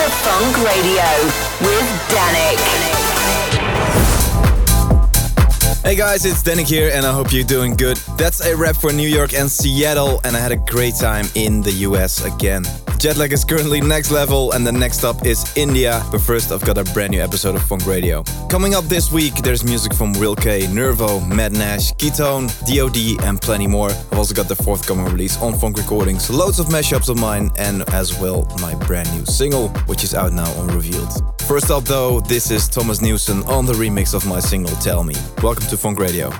to Fonk Radio with Dannic. Hey guys, it's Dannic here, and I hope you're doing good. That's a wrap for New York and Seattle, and I had a great time in the US again. Jet lag is currently next level, and the next stop is India. But first, I've got a brand new episode of Fonk Radio. Coming up this week, there's music from Will K, Nervo, Mad Nash, Ketone, DOD, and plenty more. I've also got the forthcoming release on Fonk Recordings, loads of mashups of mine, and as well my brand new single, which is out now on Revealed. First up, though, this is Thomas Newson on the remix of my single Tell Me. Welcome to Fonk Radio.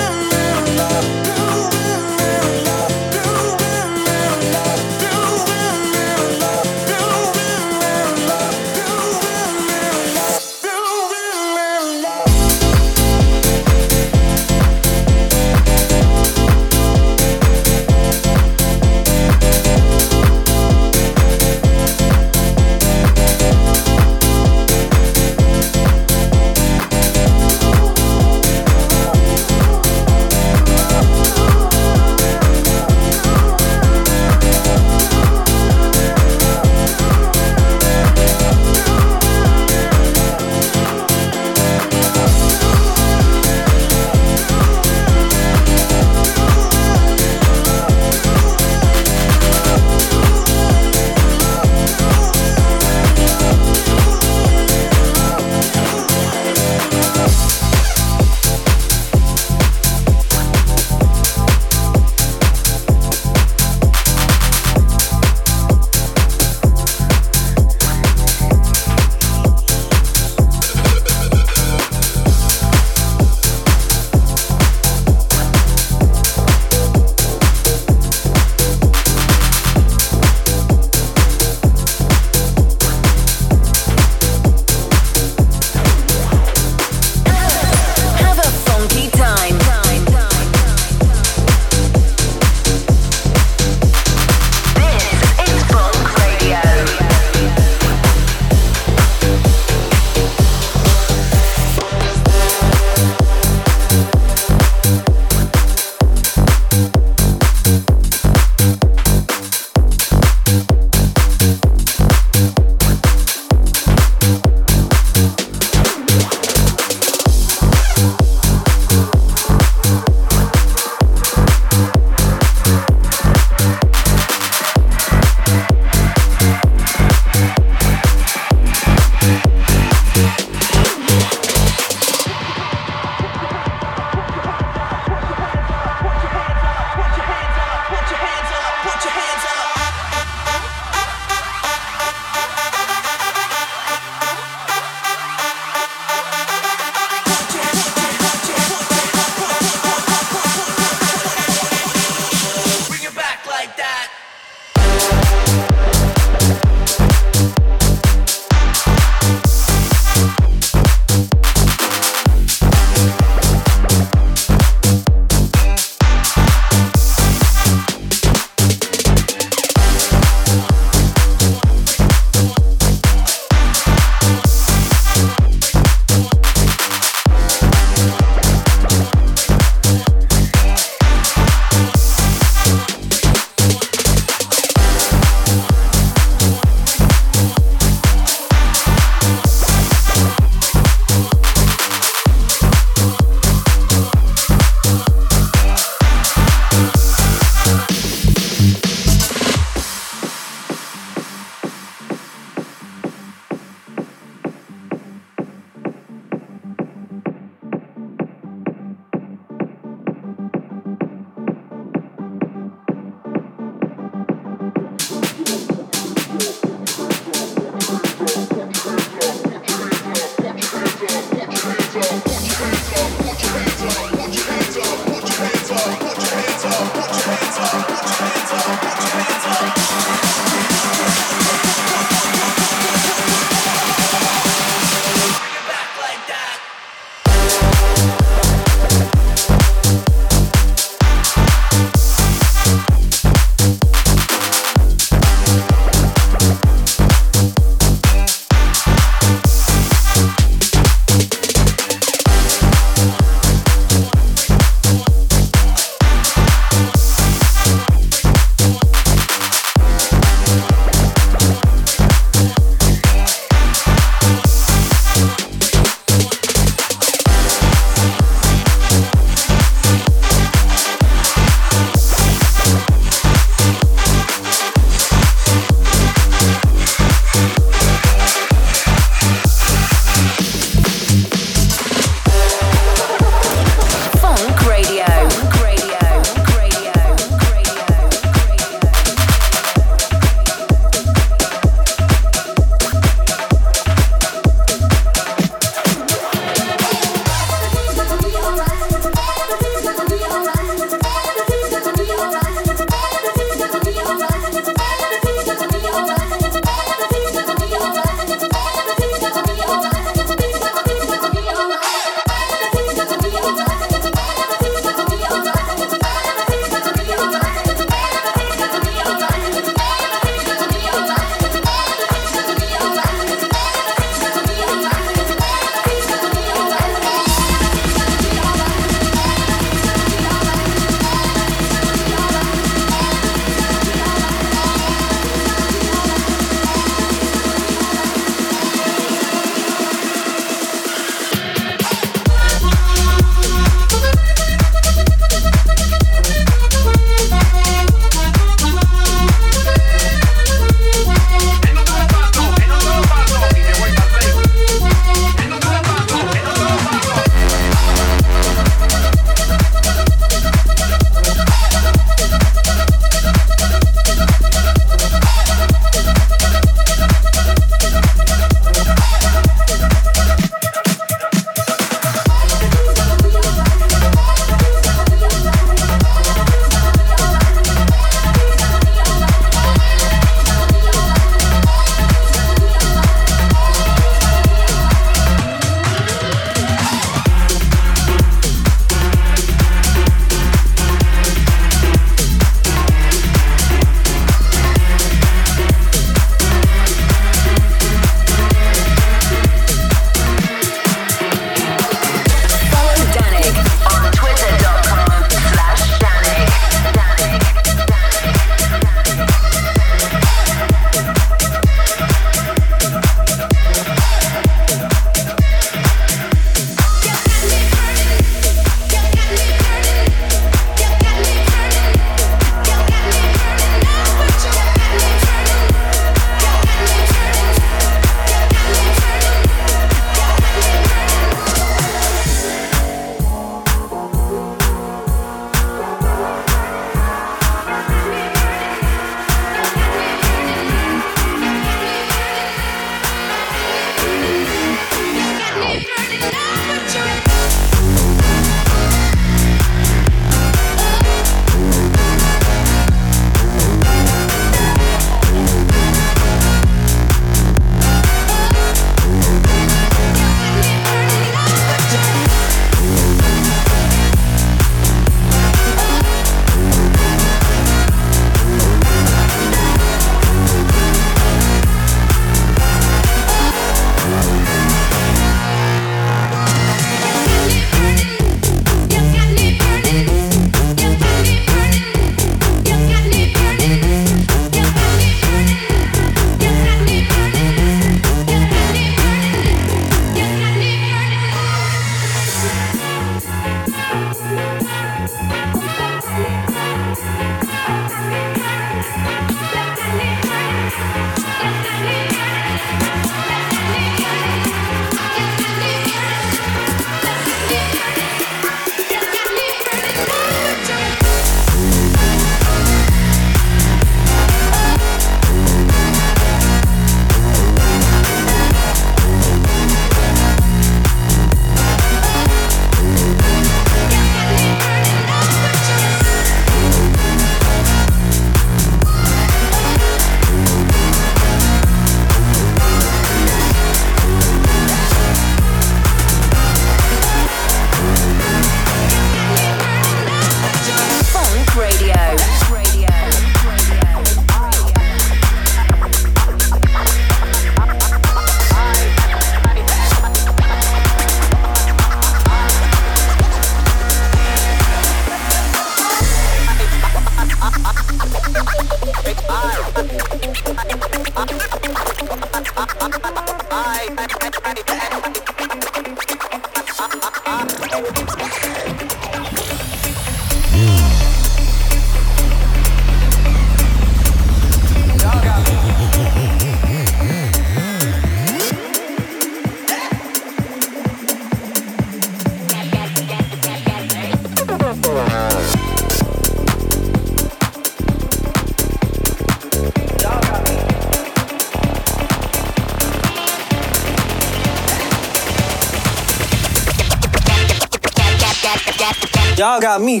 Y'all got me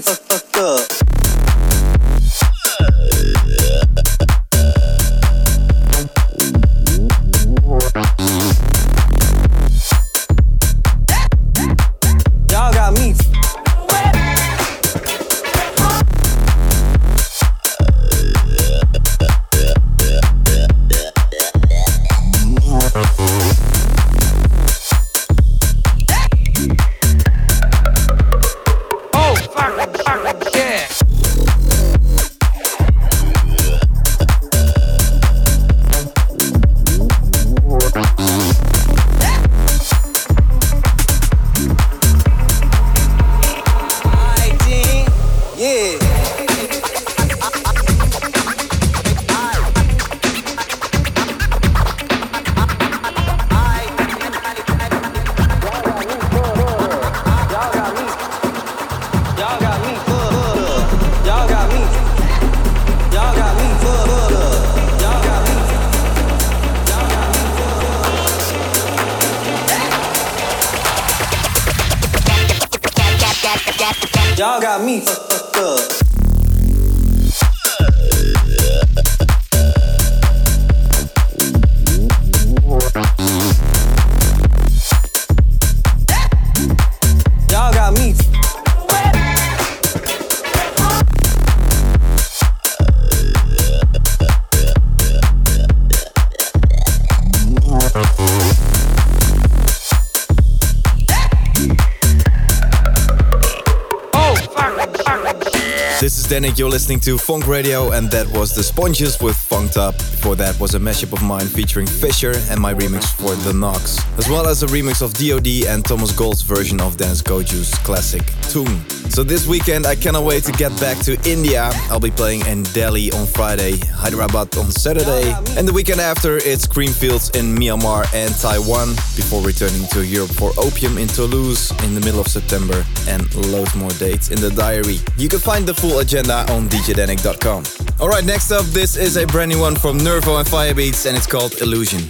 Dannic, you're listening to Fonk Radio, and that was the Sponges with Funked Up. Before that was a mashup of mine featuring Fisher and my remix for The Knox, as well as a remix of DOD and Thomas Gold's version of Deniz Koyu's classic Tune. So this weekend, I cannot wait to get back to India. I'll be playing in Delhi on Friday, Hyderabad on Saturday, and the weekend after, it's Creamfields in Myanmar and Taiwan, before returning to Europe for Opium in Toulouse in the middle of September, and loads more dates in the diary. You can find the full agenda on djdannic.com. Alright, next up, this is a brand new one from Nervo and Firebeatz and it's called Illusion.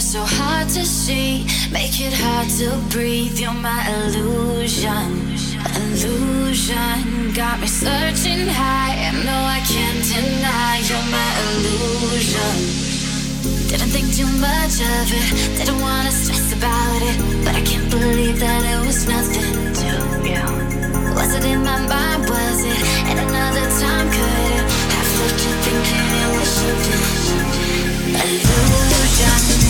You're so hard to see Make it hard to breathe, you're my illusion. Illusion got me searching high. No, I can't deny you're my illusion. Didn't think too much of it, didn't wanna stress about it. But I can't believe that it was nothing to you. Was it in my mind? Was it at another time? Could it have left you thinking it was something? Illusion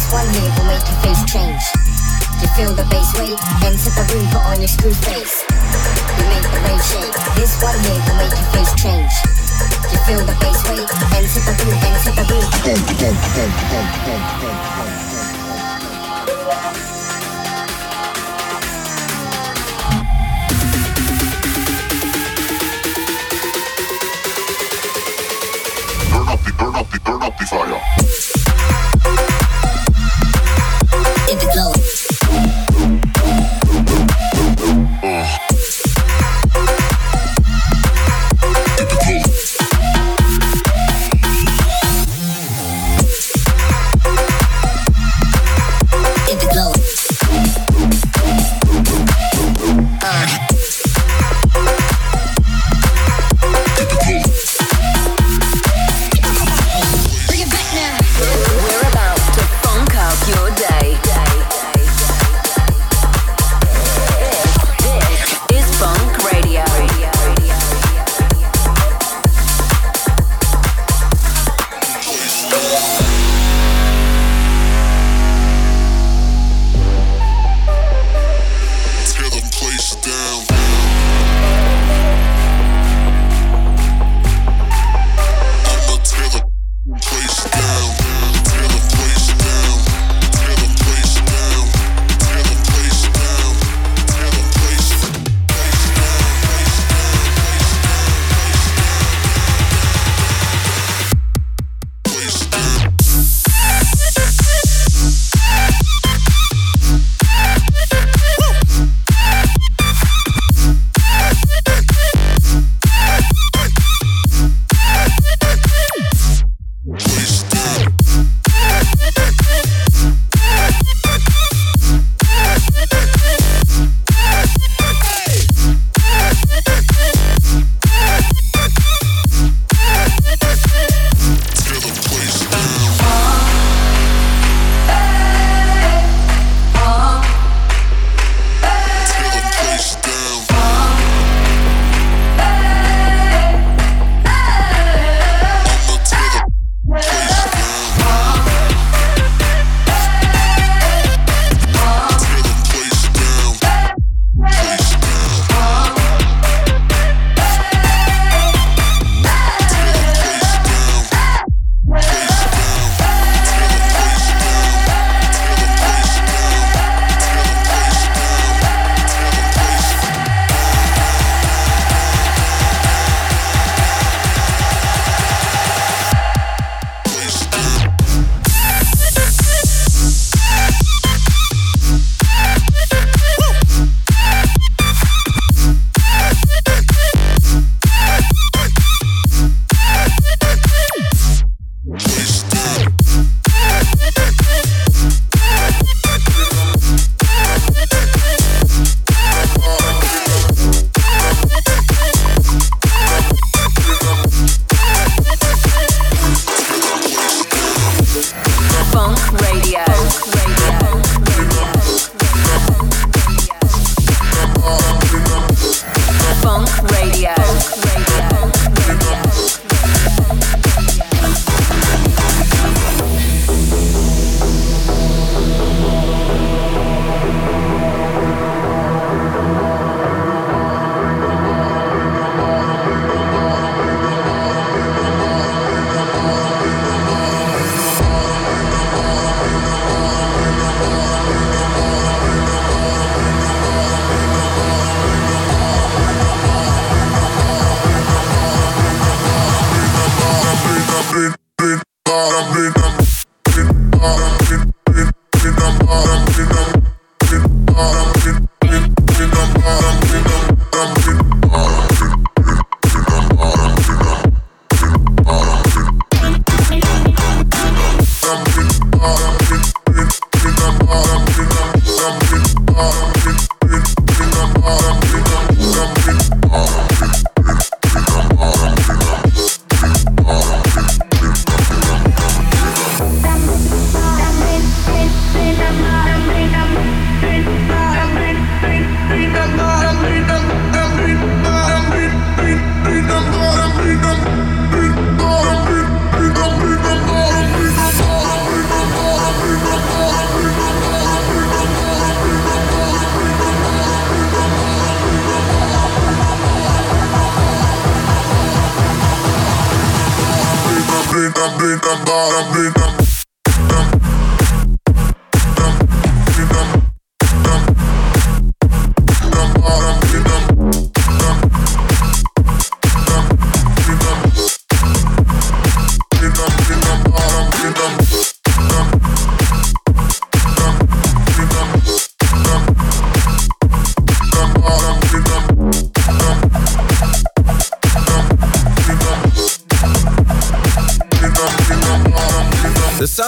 This one here will make your face change. You feel the bass weight, enter the room, put on your screw face. You make the rain shake. This one here will make your face change. You feel the bass weight, enter the room, enter the room. Turn up the, burn up the, burn up the fire in the glow.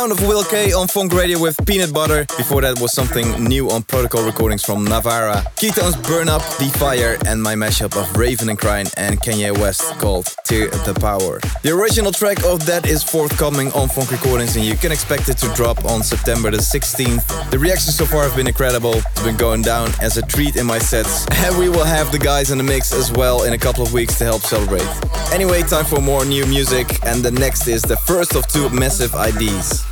Sound of Will K on Fonk Radio with Peanut Butter. Before that was something new on Protocol recordings from Navarra. Ketones Burn Up, The Fire, and my mashup of Raven and Crying and Kanye West called Tear the Power. The original track of that is forthcoming on Fonk Recordings and you can expect it to drop on September the 16th. The reactions so far have been incredible. It's been going down as a treat in my sets. And we will have the guys in the mix as well in a couple of weeks to help celebrate. Anyway, time for more new music and the next is the first of two massive IDs.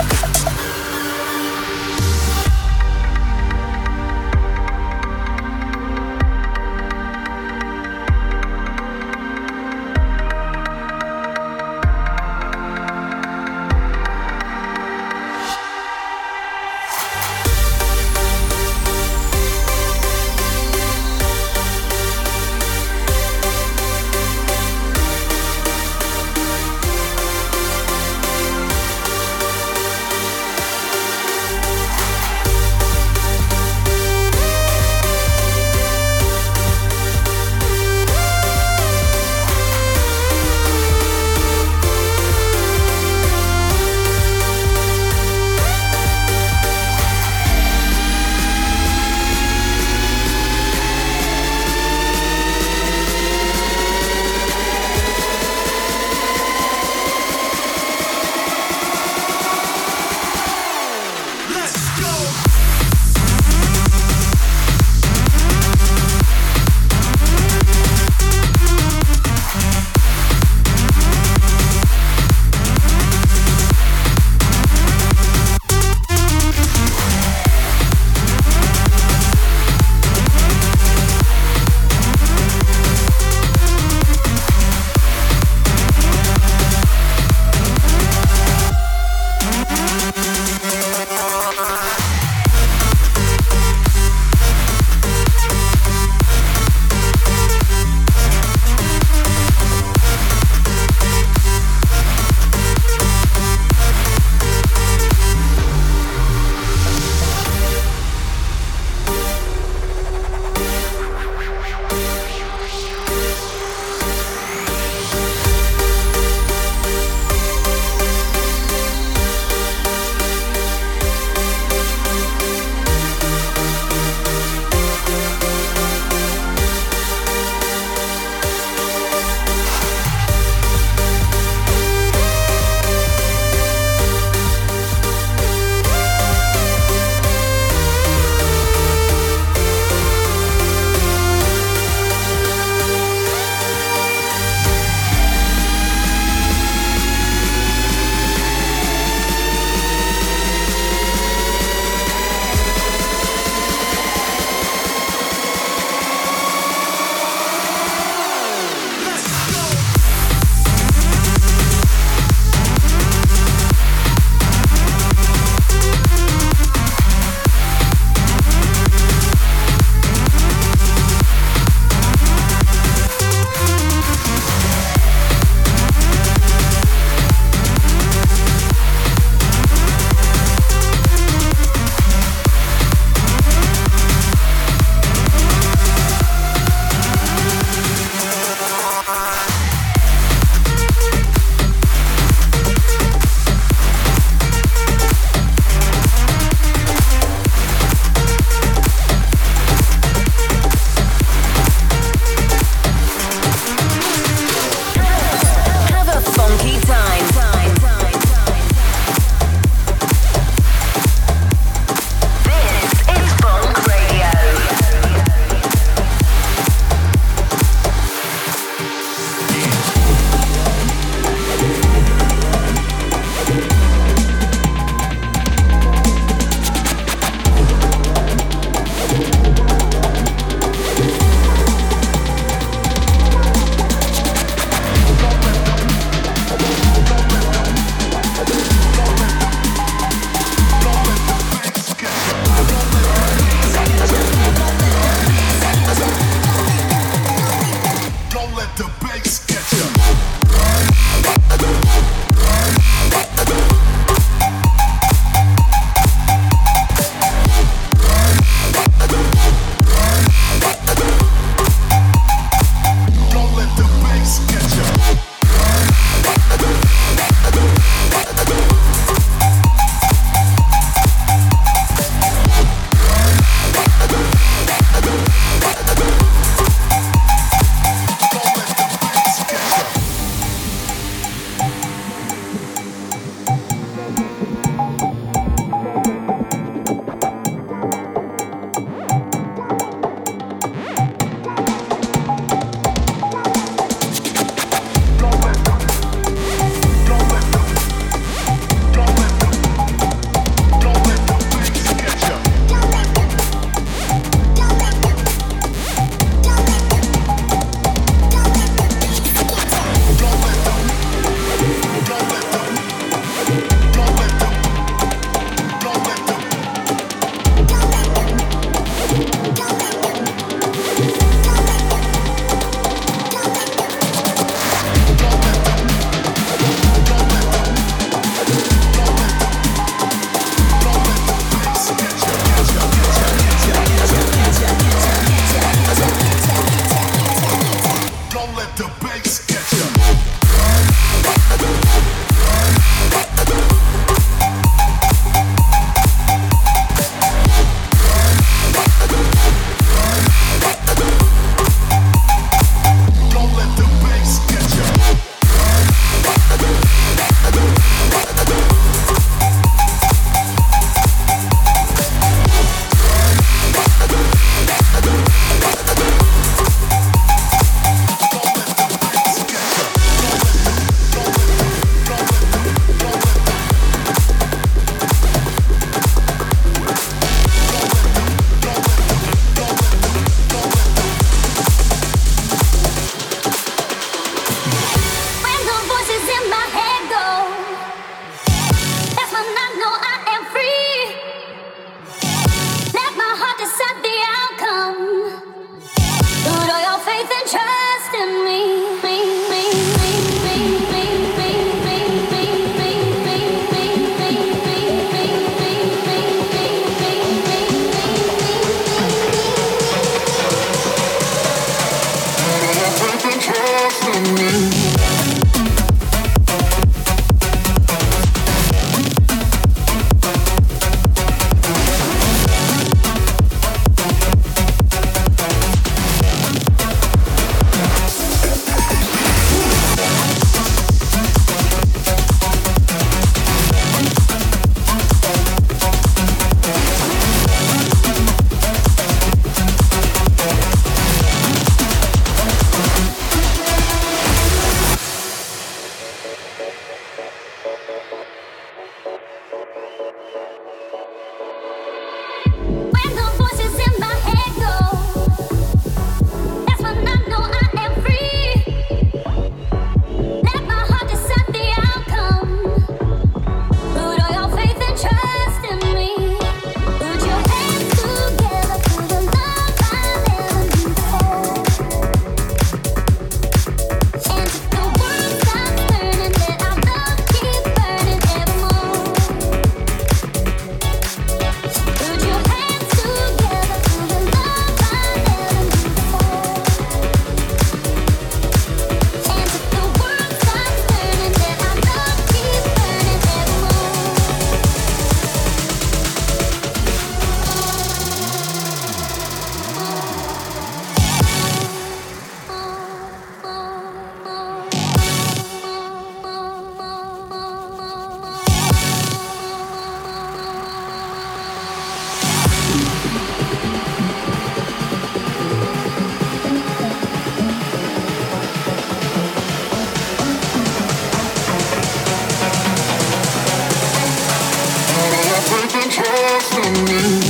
love for me.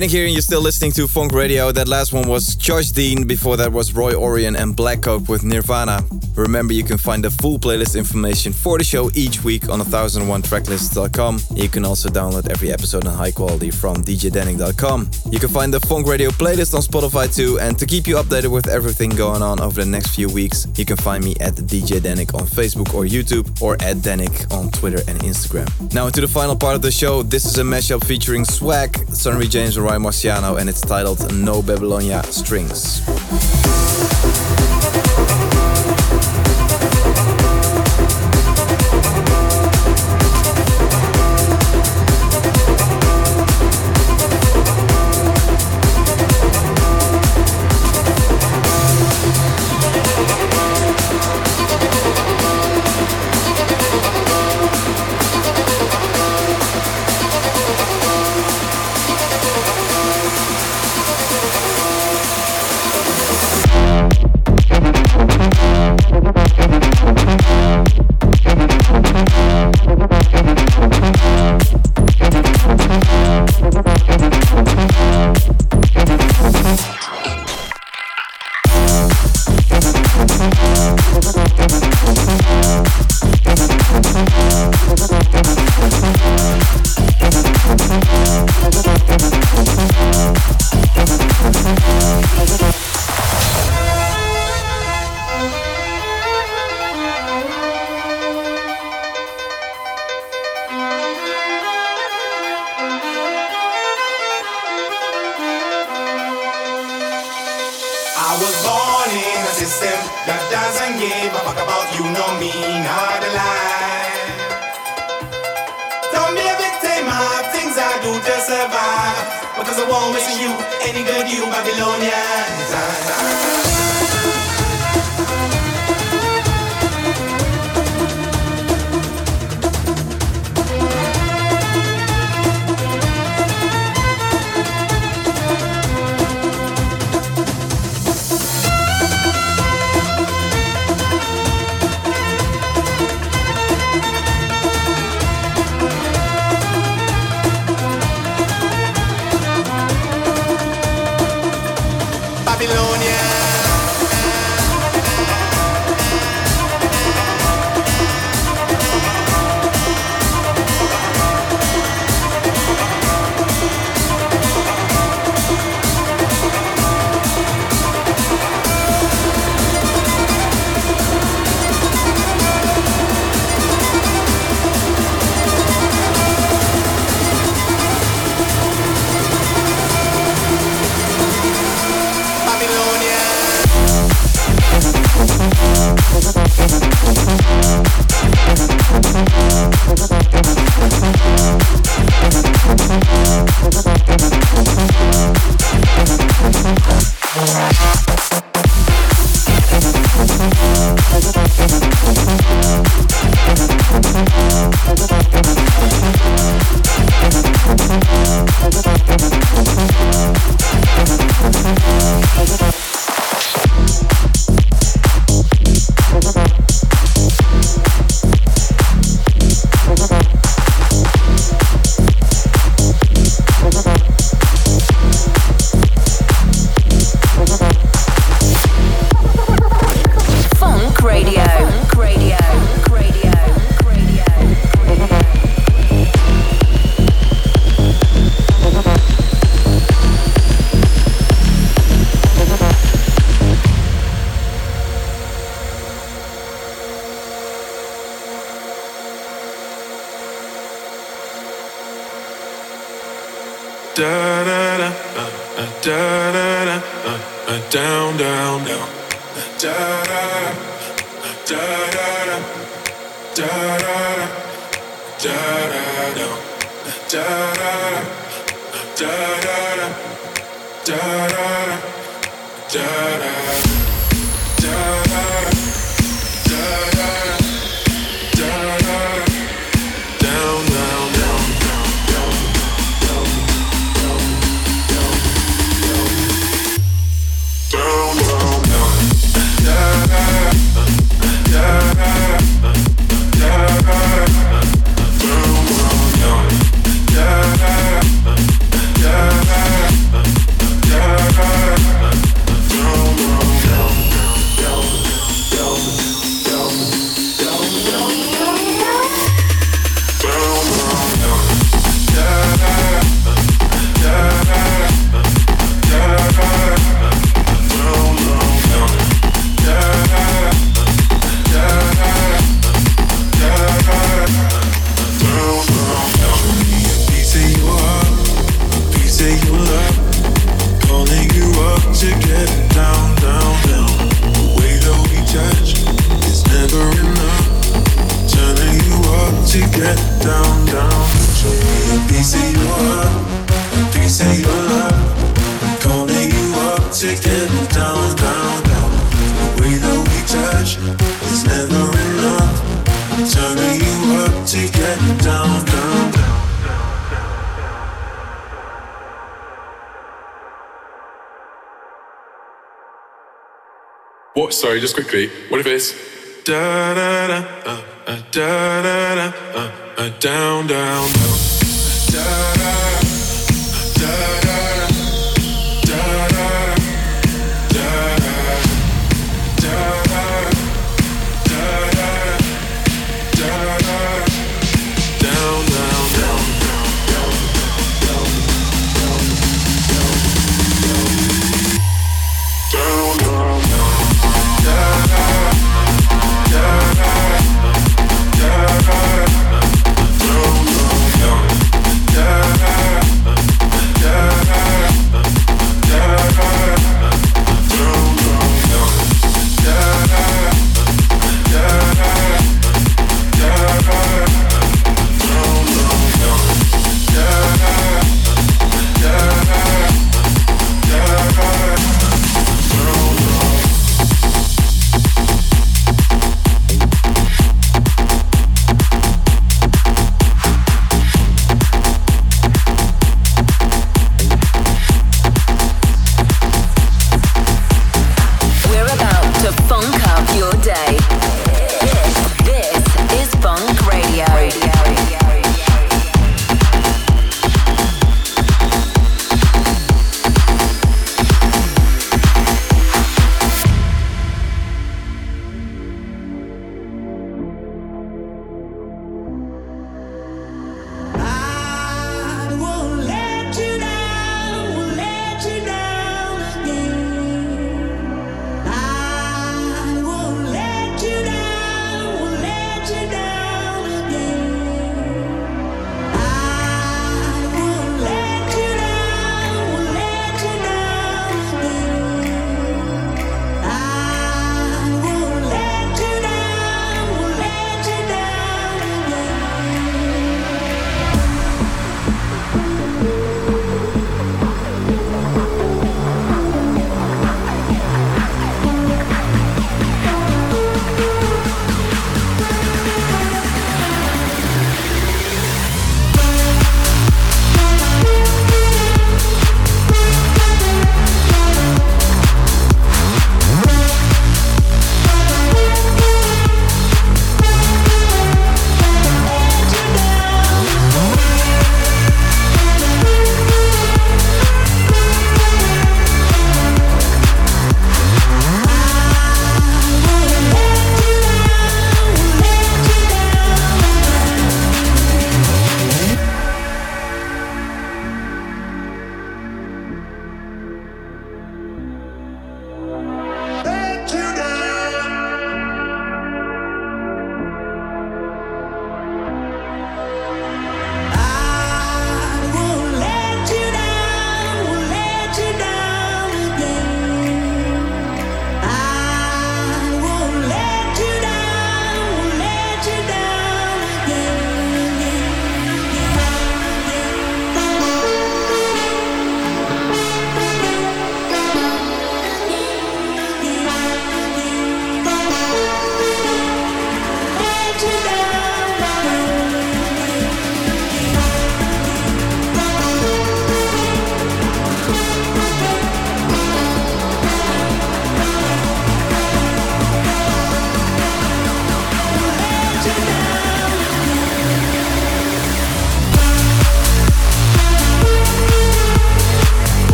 Dannic here, and you're still listening to Fonk Radio. That last one was Josh Dean. Before that was Roy Orion and Black Coke with Nirvana. Remember, you can find the full playlist information for the show each week on 1001tracklist.com. You can also download every episode in high quality from djdannic.com. You can find the Fonk Radio playlist on Spotify too. And to keep you updated with everything going on over the next few weeks, you can find me at DJ on Facebook or YouTube or at Dannic on Twitter and Instagram. Now, into the final part of the show. This is a mashup featuring Swag, Sunnery James, and Ryan Marciano, and it's titled No Babylonia Strings. because I won't miss you. Any good you, Babylonian. toxic and down, down, down. The way that we touch is never enough. Turning you up to get down, down, down. What? Sorry, just quickly. What if it's da da da uh, uh, da da da uh, uh, down down down da da.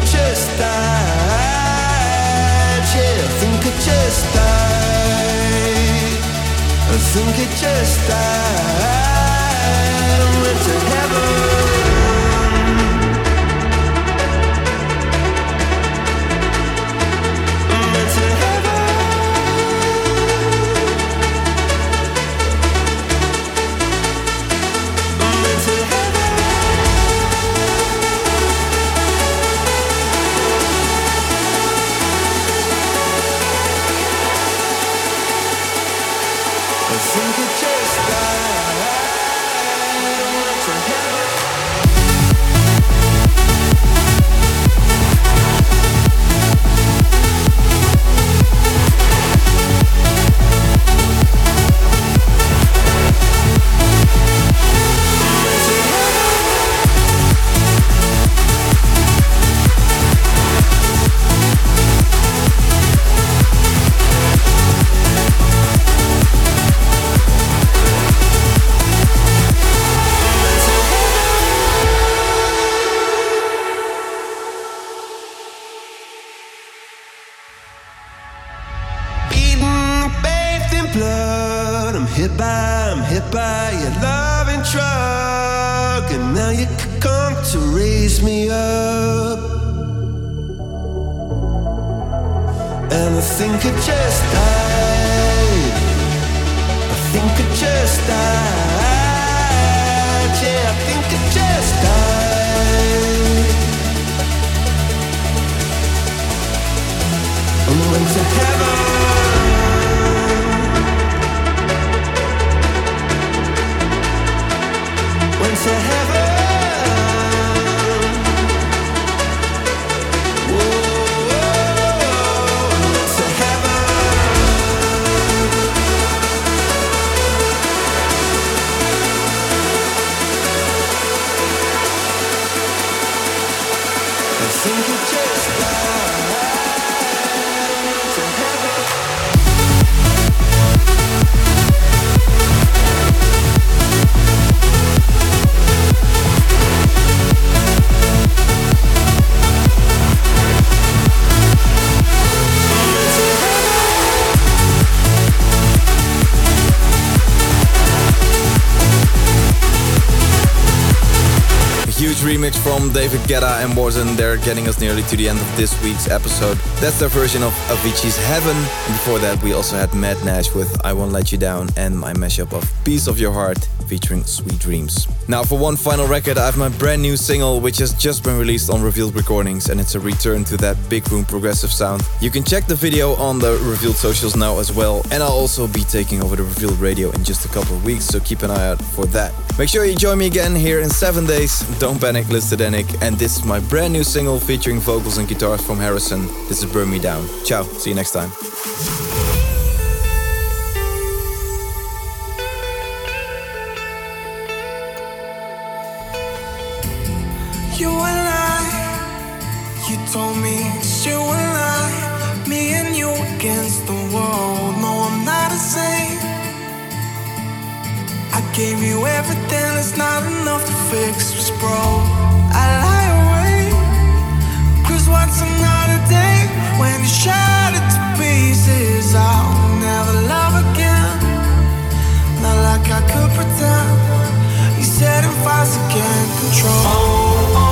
Think I just died. Yeah, I think I just died. I think I just died. I went to heaven. And Warzen. They're getting us nearly to the end of this week's episode. That's their version of Avicii's Heaven. And before that, we also had Matt Nash with I Won't Let You Down and my mashup of Piece of Your Heart featuring Sweet Dreams. Now, for one final record, I have my brand new single, which has just been released on Revealed Recordings, and it's a return to that big room progressive sound. You can check the video on the Revealed socials now as well, and I'll also be taking over the Revealed radio in just a couple of weeks, so keep an eye out for that. Make sure you join me again here in seven days. Don't panic, listen and this is my brand new single featuring vocals and guitars from Harrison. This is Burn Me Down. Ciao, see you next time. You and I, you told me you and I, me and you against the gave you everything, it's not enough to fix what's broke. I lie awake, cause what's another day when you shattered to pieces? I'll never love again, not like I could pretend. You said if I can't control. In